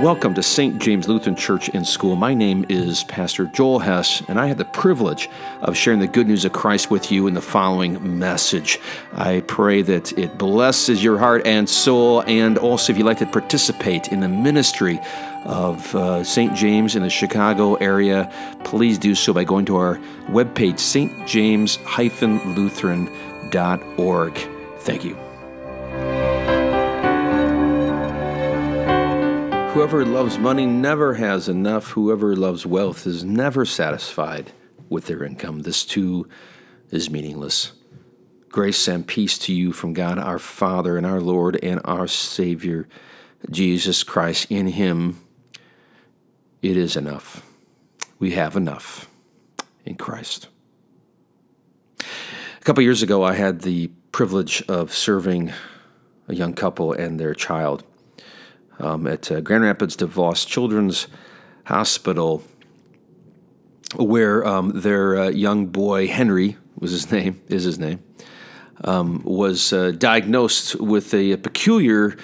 Welcome to St. James Lutheran Church and School. My name is Pastor Joel Hess, and I have the privilege of sharing the good news of Christ with you in the following message. I pray that it blesses your heart and soul, and also if you'd like to participate in the ministry of uh, St. James in the Chicago area, please do so by going to our webpage, stjames-lutheran.org. Thank you. Whoever loves money never has enough. Whoever loves wealth is never satisfied with their income. This too is meaningless. Grace and peace to you from God our Father and our Lord and our Savior, Jesus Christ. In Him, it is enough. We have enough in Christ. A couple years ago, I had the privilege of serving a young couple and their child um, at uh, Grand Rapids DeVos Children's Hospital, where um, their uh, young boy Henry was his name is his name um, was uh, diagnosed with a, a, peculiar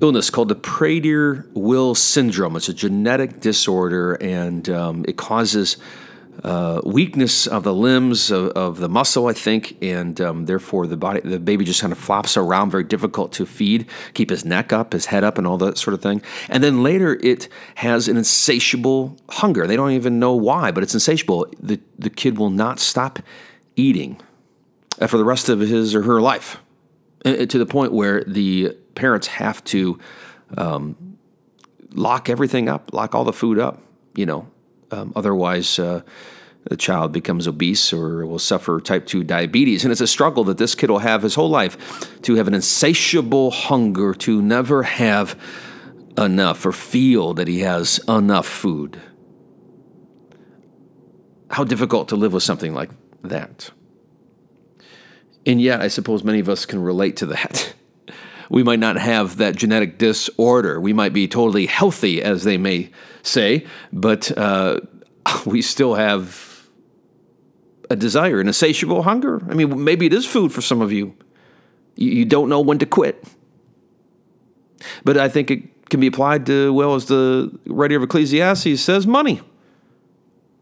illness called the Prader-Willi syndrome. It's a genetic disorder, and um, it causes uh, weakness of the limbs of, of, the muscle, I think, and um, therefore the body, the baby just kind of flops around, very difficult to feed, keep his neck up, his head up, and all that sort of thing. And then later, it has an insatiable hunger. They don't even know why, but it's insatiable. The the kid will not stop eating uh, for the rest of his or her life, to the point where the parents have to um, lock everything up, lock all the food up, you know, um, otherwise, uh, the child becomes obese or will suffer type 2 diabetes. And it's a struggle that this kid will have his whole life to have an insatiable hunger to never have enough or feel that he has enough food. How difficult to live with something like that. And yet, I suppose many of us can relate to that. We might not have that genetic disorder. We might be totally healthy, as they may say, but uh, we still have a desire, an insatiable hunger. I mean, maybe it is food for some of you. You, don't know when to quit. But I think it can be applied to, well, as the writer of Ecclesiastes says, money.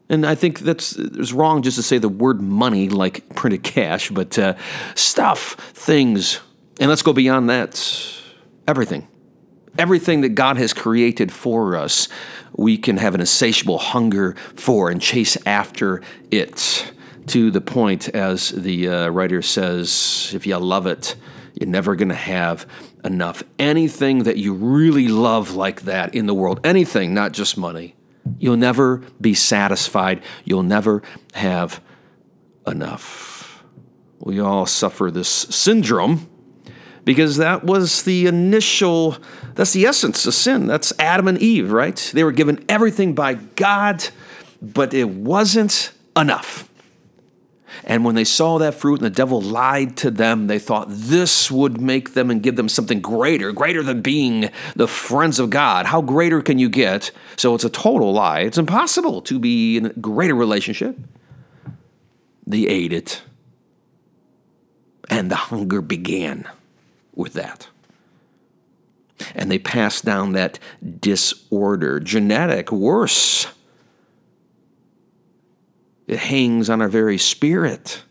And I think that's it's wrong just to say the word money like printed cash, but uh, stuff, things. And let's go beyond that. Everything. Everything that God has created for us, we can have an insatiable hunger for and chase after it to the point, as the uh, writer says, if you love it, you're never going to have enough. Anything that you really love like that in the world, anything, not just money, you'll never be satisfied. You'll never have enough. We all suffer this syndrome because that was the initial, that's the essence of sin. That's Adam and Eve, right? They were given everything by God, but it wasn't enough. And when they saw that fruit and the devil lied to them, they thought this would make them and give them something greater, greater than being the friends of God. How greater can you get? So it's a total lie. It's impossible to be in a greater relationship. They ate it, and the hunger began with that. And they pass down that disorder, genetic, worse. It hangs on our very spirit.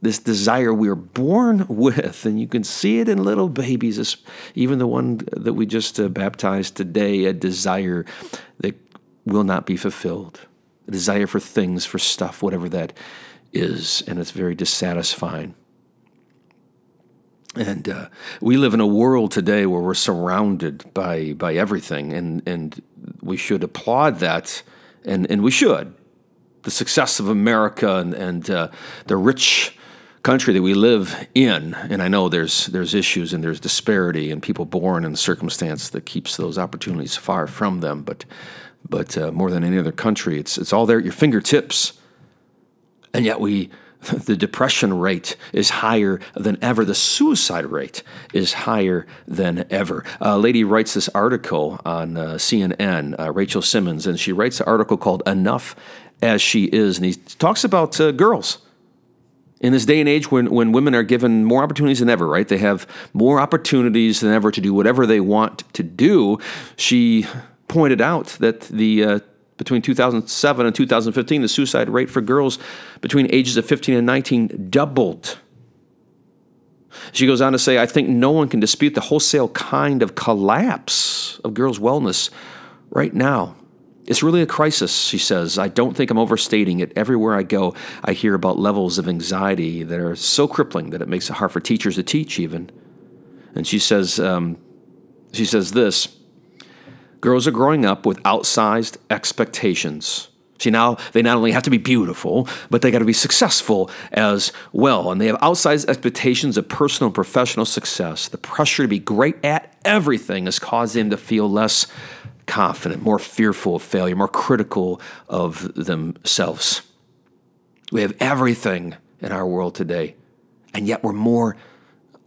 This desire we are born with, and you can see it in little babies, even the one that we just uh, baptized today, a desire that will not be fulfilled, a desire for things, for stuff, whatever that is, and it's very dissatisfying. And uh, we live in a world today where we're surrounded by by everything, and and we should applaud that, and and we should the success of America and and uh, the rich country that we live in. And I know there's there's issues and there's disparity and people born in circumstance that keeps those opportunities far from them. But but uh, more than any other country, it's it's all there at your fingertips, and yet we the depression rate is higher than ever. The suicide rate is higher than ever. A lady writes this article on uh, CNN, uh, Rachel Simmons, and she writes an article called Enough as She Is. And he talks about uh, girls in this day and age when, when women are given more opportunities than ever, right? They have more opportunities than ever to do whatever they want to do. She pointed out that the uh, between 2007 and 2015, the suicide rate for girls between ages of 15 and 19 doubled. She goes on to say, I think no one can dispute the wholesale kind of collapse of girls' wellness right now. It's really a crisis, she says. I don't think I'm overstating it. Everywhere I go, I hear about levels of anxiety that are so crippling that it makes it hard for teachers to teach, even. And she says, um, she says this girls are growing up with outsized expectations. See, now they not only have to be beautiful, but they got to be successful as well. And they have outsized expectations of personal and professional success. The pressure to be great at everything has caused them to feel less confident, more fearful of failure, more critical of themselves. We have everything in our world today, and yet we're more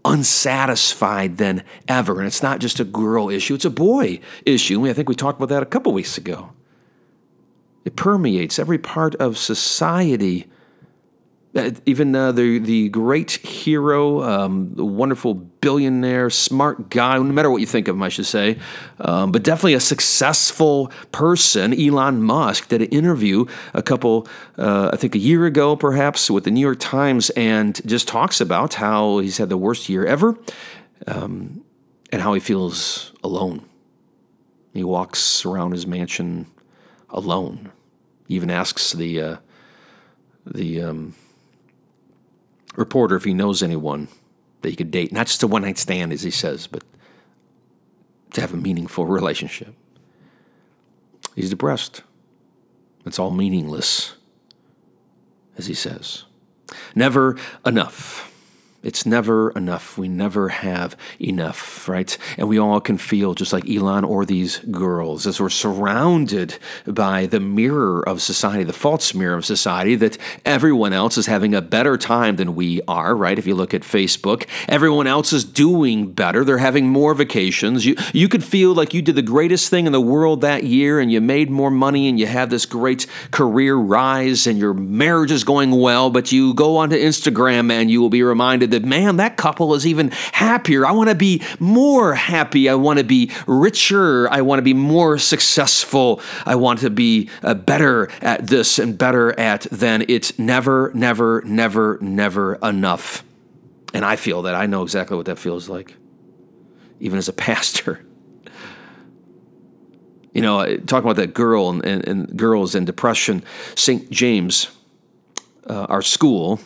unsatisfied than ever. And it's not just a girl issue, it's a boy issue. I think we talked about that a couple weeks ago. It permeates every part of society even uh, the the great hero, um, the wonderful billionaire, smart guy, no matter what you think of him, I should say, um, but definitely a successful person, Elon Musk, did an interview a couple, uh, I think a year ago, perhaps, with the New York Times, and just talks about how he's had the worst year ever, um, and how he feels alone. He walks around his mansion alone. He even asks the uh, the um, reporter if he knows anyone that he could date, not just a one night stand, as he says, but to have a meaningful relationship. He's depressed. It's all meaningless, as he says. Never enough. It's never enough. We never have enough, right? And we all can feel just like Elon or these girls as we're surrounded by the mirror of society, the false mirror of society, that everyone else is having a better time than we are, right? If you look at Facebook, everyone else is doing better. They're having more vacations. You, you could feel like you did the greatest thing in the world that year and you made more money and you have this great career rise and your marriage is going well, but you go onto Instagram and you will be reminded that, man, that couple is even happier. I want to be more happy. I want to be richer. I want to be more successful. I want to be uh, better at this and better at then. It's never, never, never, never enough. And I feel that I know exactly what that feels like, even as a pastor. You know, talking about that girl and, and, and girls and depression, St. James, uh, our school,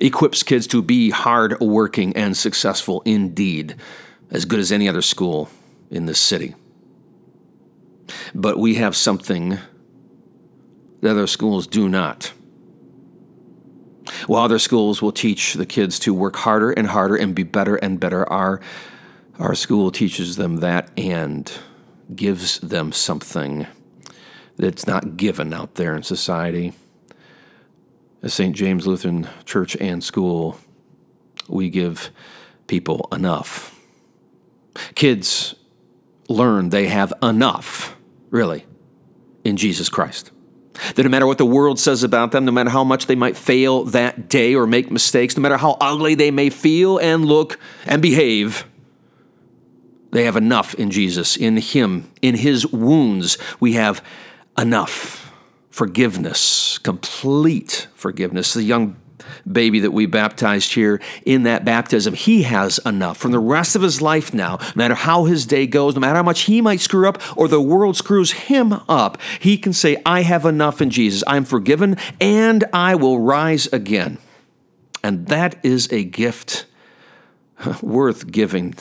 equips kids to be hardworking and successful indeed, as good as any other school in this city. But we have something that other schools do not. While other schools will teach the kids to work harder and harder and be better and better, our, our school teaches them that and gives them something that's not given out there in society. St. James Lutheran Church and School, we give people enough. Kids learn they have enough, really, in Jesus Christ. That no matter what the world says about them, no matter how much they might fail that day or make mistakes, no matter how ugly they may feel and look and behave, they have enough in Jesus. In Him, in His wounds, we have enough forgiveness, complete forgiveness. The young baby that we baptized here in that baptism, he has enough from the rest of his life now, no matter how his day goes, no matter how much he might screw up or the world screws him up, he can say, I have enough in Jesus. I'm forgiven and I will rise again. And that is a gift worth giving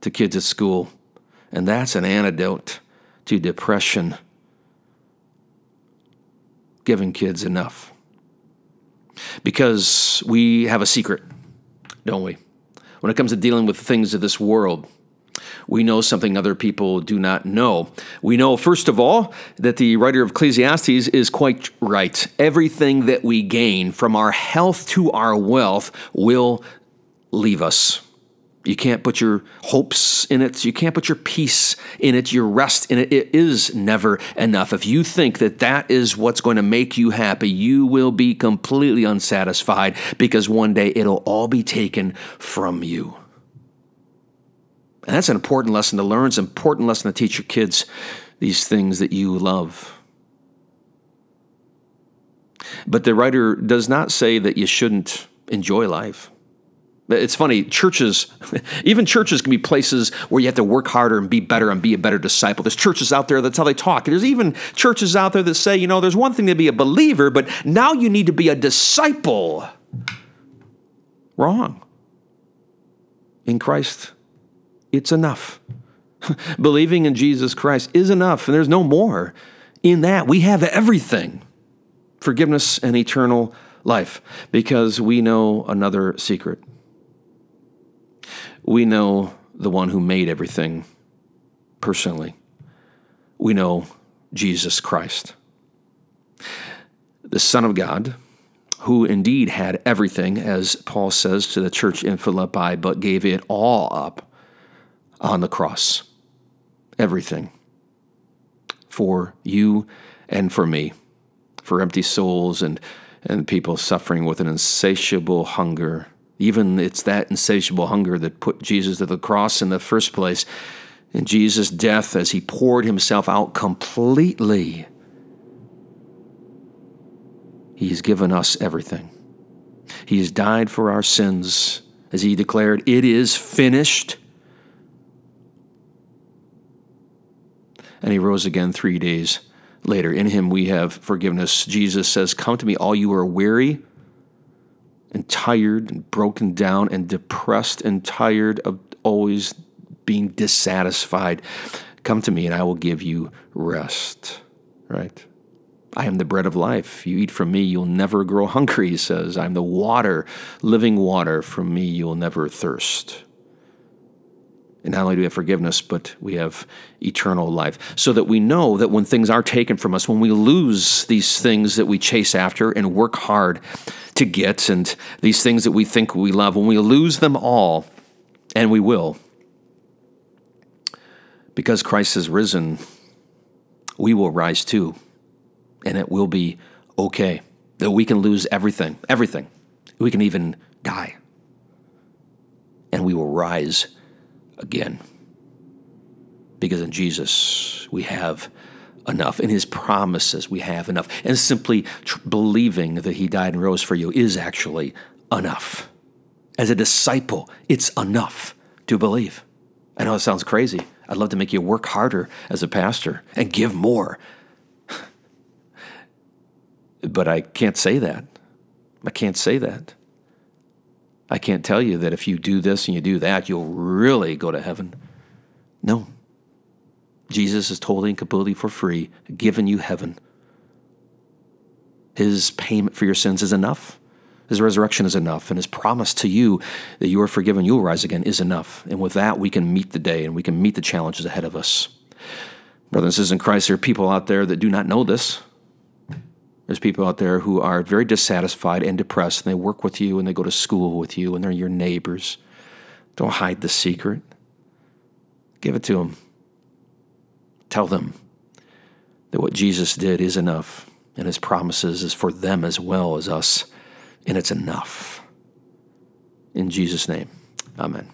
to kids at school. And that's an antidote to depression giving kids enough. Because we have a secret, don't we? When it comes to dealing with things of this world, we know something other people do not know. We know, first of all, that the writer of Ecclesiastes is quite right. Everything that we gain from our health to our wealth will leave us. You can't put your hopes in it. You can't put your peace in it, your rest in it. It is never enough. If you think that that is what's going to make you happy, you will be completely unsatisfied because one day it'll all be taken from you. And that's an important lesson to learn. It's an important lesson to teach your kids these things that you love. But the writer does not say that you shouldn't enjoy life. It's funny, churches, even churches can be places where you have to work harder and be better and be a better disciple. There's churches out there, that's how they talk. There's even churches out there that say, you know, there's one thing to be a believer, but now you need to be a disciple. Wrong. In Christ, it's enough. Believing in Jesus Christ is enough, and there's no more. In that, we have everything forgiveness and eternal life because we know another secret. We know the one who made everything personally. We know Jesus Christ, the Son of God, who indeed had everything, as Paul says to the church in Philippi, but gave it all up on the cross. Everything. For you and for me, for empty souls and, and people suffering with an insatiable hunger even it's that insatiable hunger that put Jesus to the cross in the first place. And Jesus' death as he poured himself out completely. He's given us everything. He has died for our sins as he declared, It is finished. And he rose again three days later. In him we have forgiveness. Jesus says, Come to me, all you are weary and tired and broken down and depressed and tired of always being dissatisfied, come to me and I will give you rest. Right? I am the bread of life. You eat from me, you'll never grow hungry, he says. I'm the water, living water. From me, you'll never thirst. And not only do we have forgiveness, but we have eternal life. So that we know that when things are taken from us, when we lose these things that we chase after and work hard to get, and these things that we think we love, when we lose them all, and we will, because Christ has risen, we will rise too. And it will be okay. That we can lose everything, everything. We can even die. And we will rise again. Because in Jesus, we have enough. In his promises, we have enough. And simply tr- believing that he died and rose for you is actually enough. As a disciple, it's enough to believe. I know it sounds crazy. I'd love to make you work harder as a pastor and give more. but I can't say that. I can't say that. I can't tell you that if you do this and you do that, you'll really go to heaven. No. Jesus is totally and completely for free, given you heaven. His payment for your sins is enough. His resurrection is enough. And his promise to you that you are forgiven, you will rise again is enough. And with that, we can meet the day and we can meet the challenges ahead of us. Brothers and sisters in Christ, there are people out there that do not know this. There's people out there who are very dissatisfied and depressed, and they work with you and they go to school with you and they're your neighbors. Don't hide the secret. Give it to them. Tell them that what Jesus did is enough, and his promises is for them as well as us, and it's enough. In Jesus' name, amen.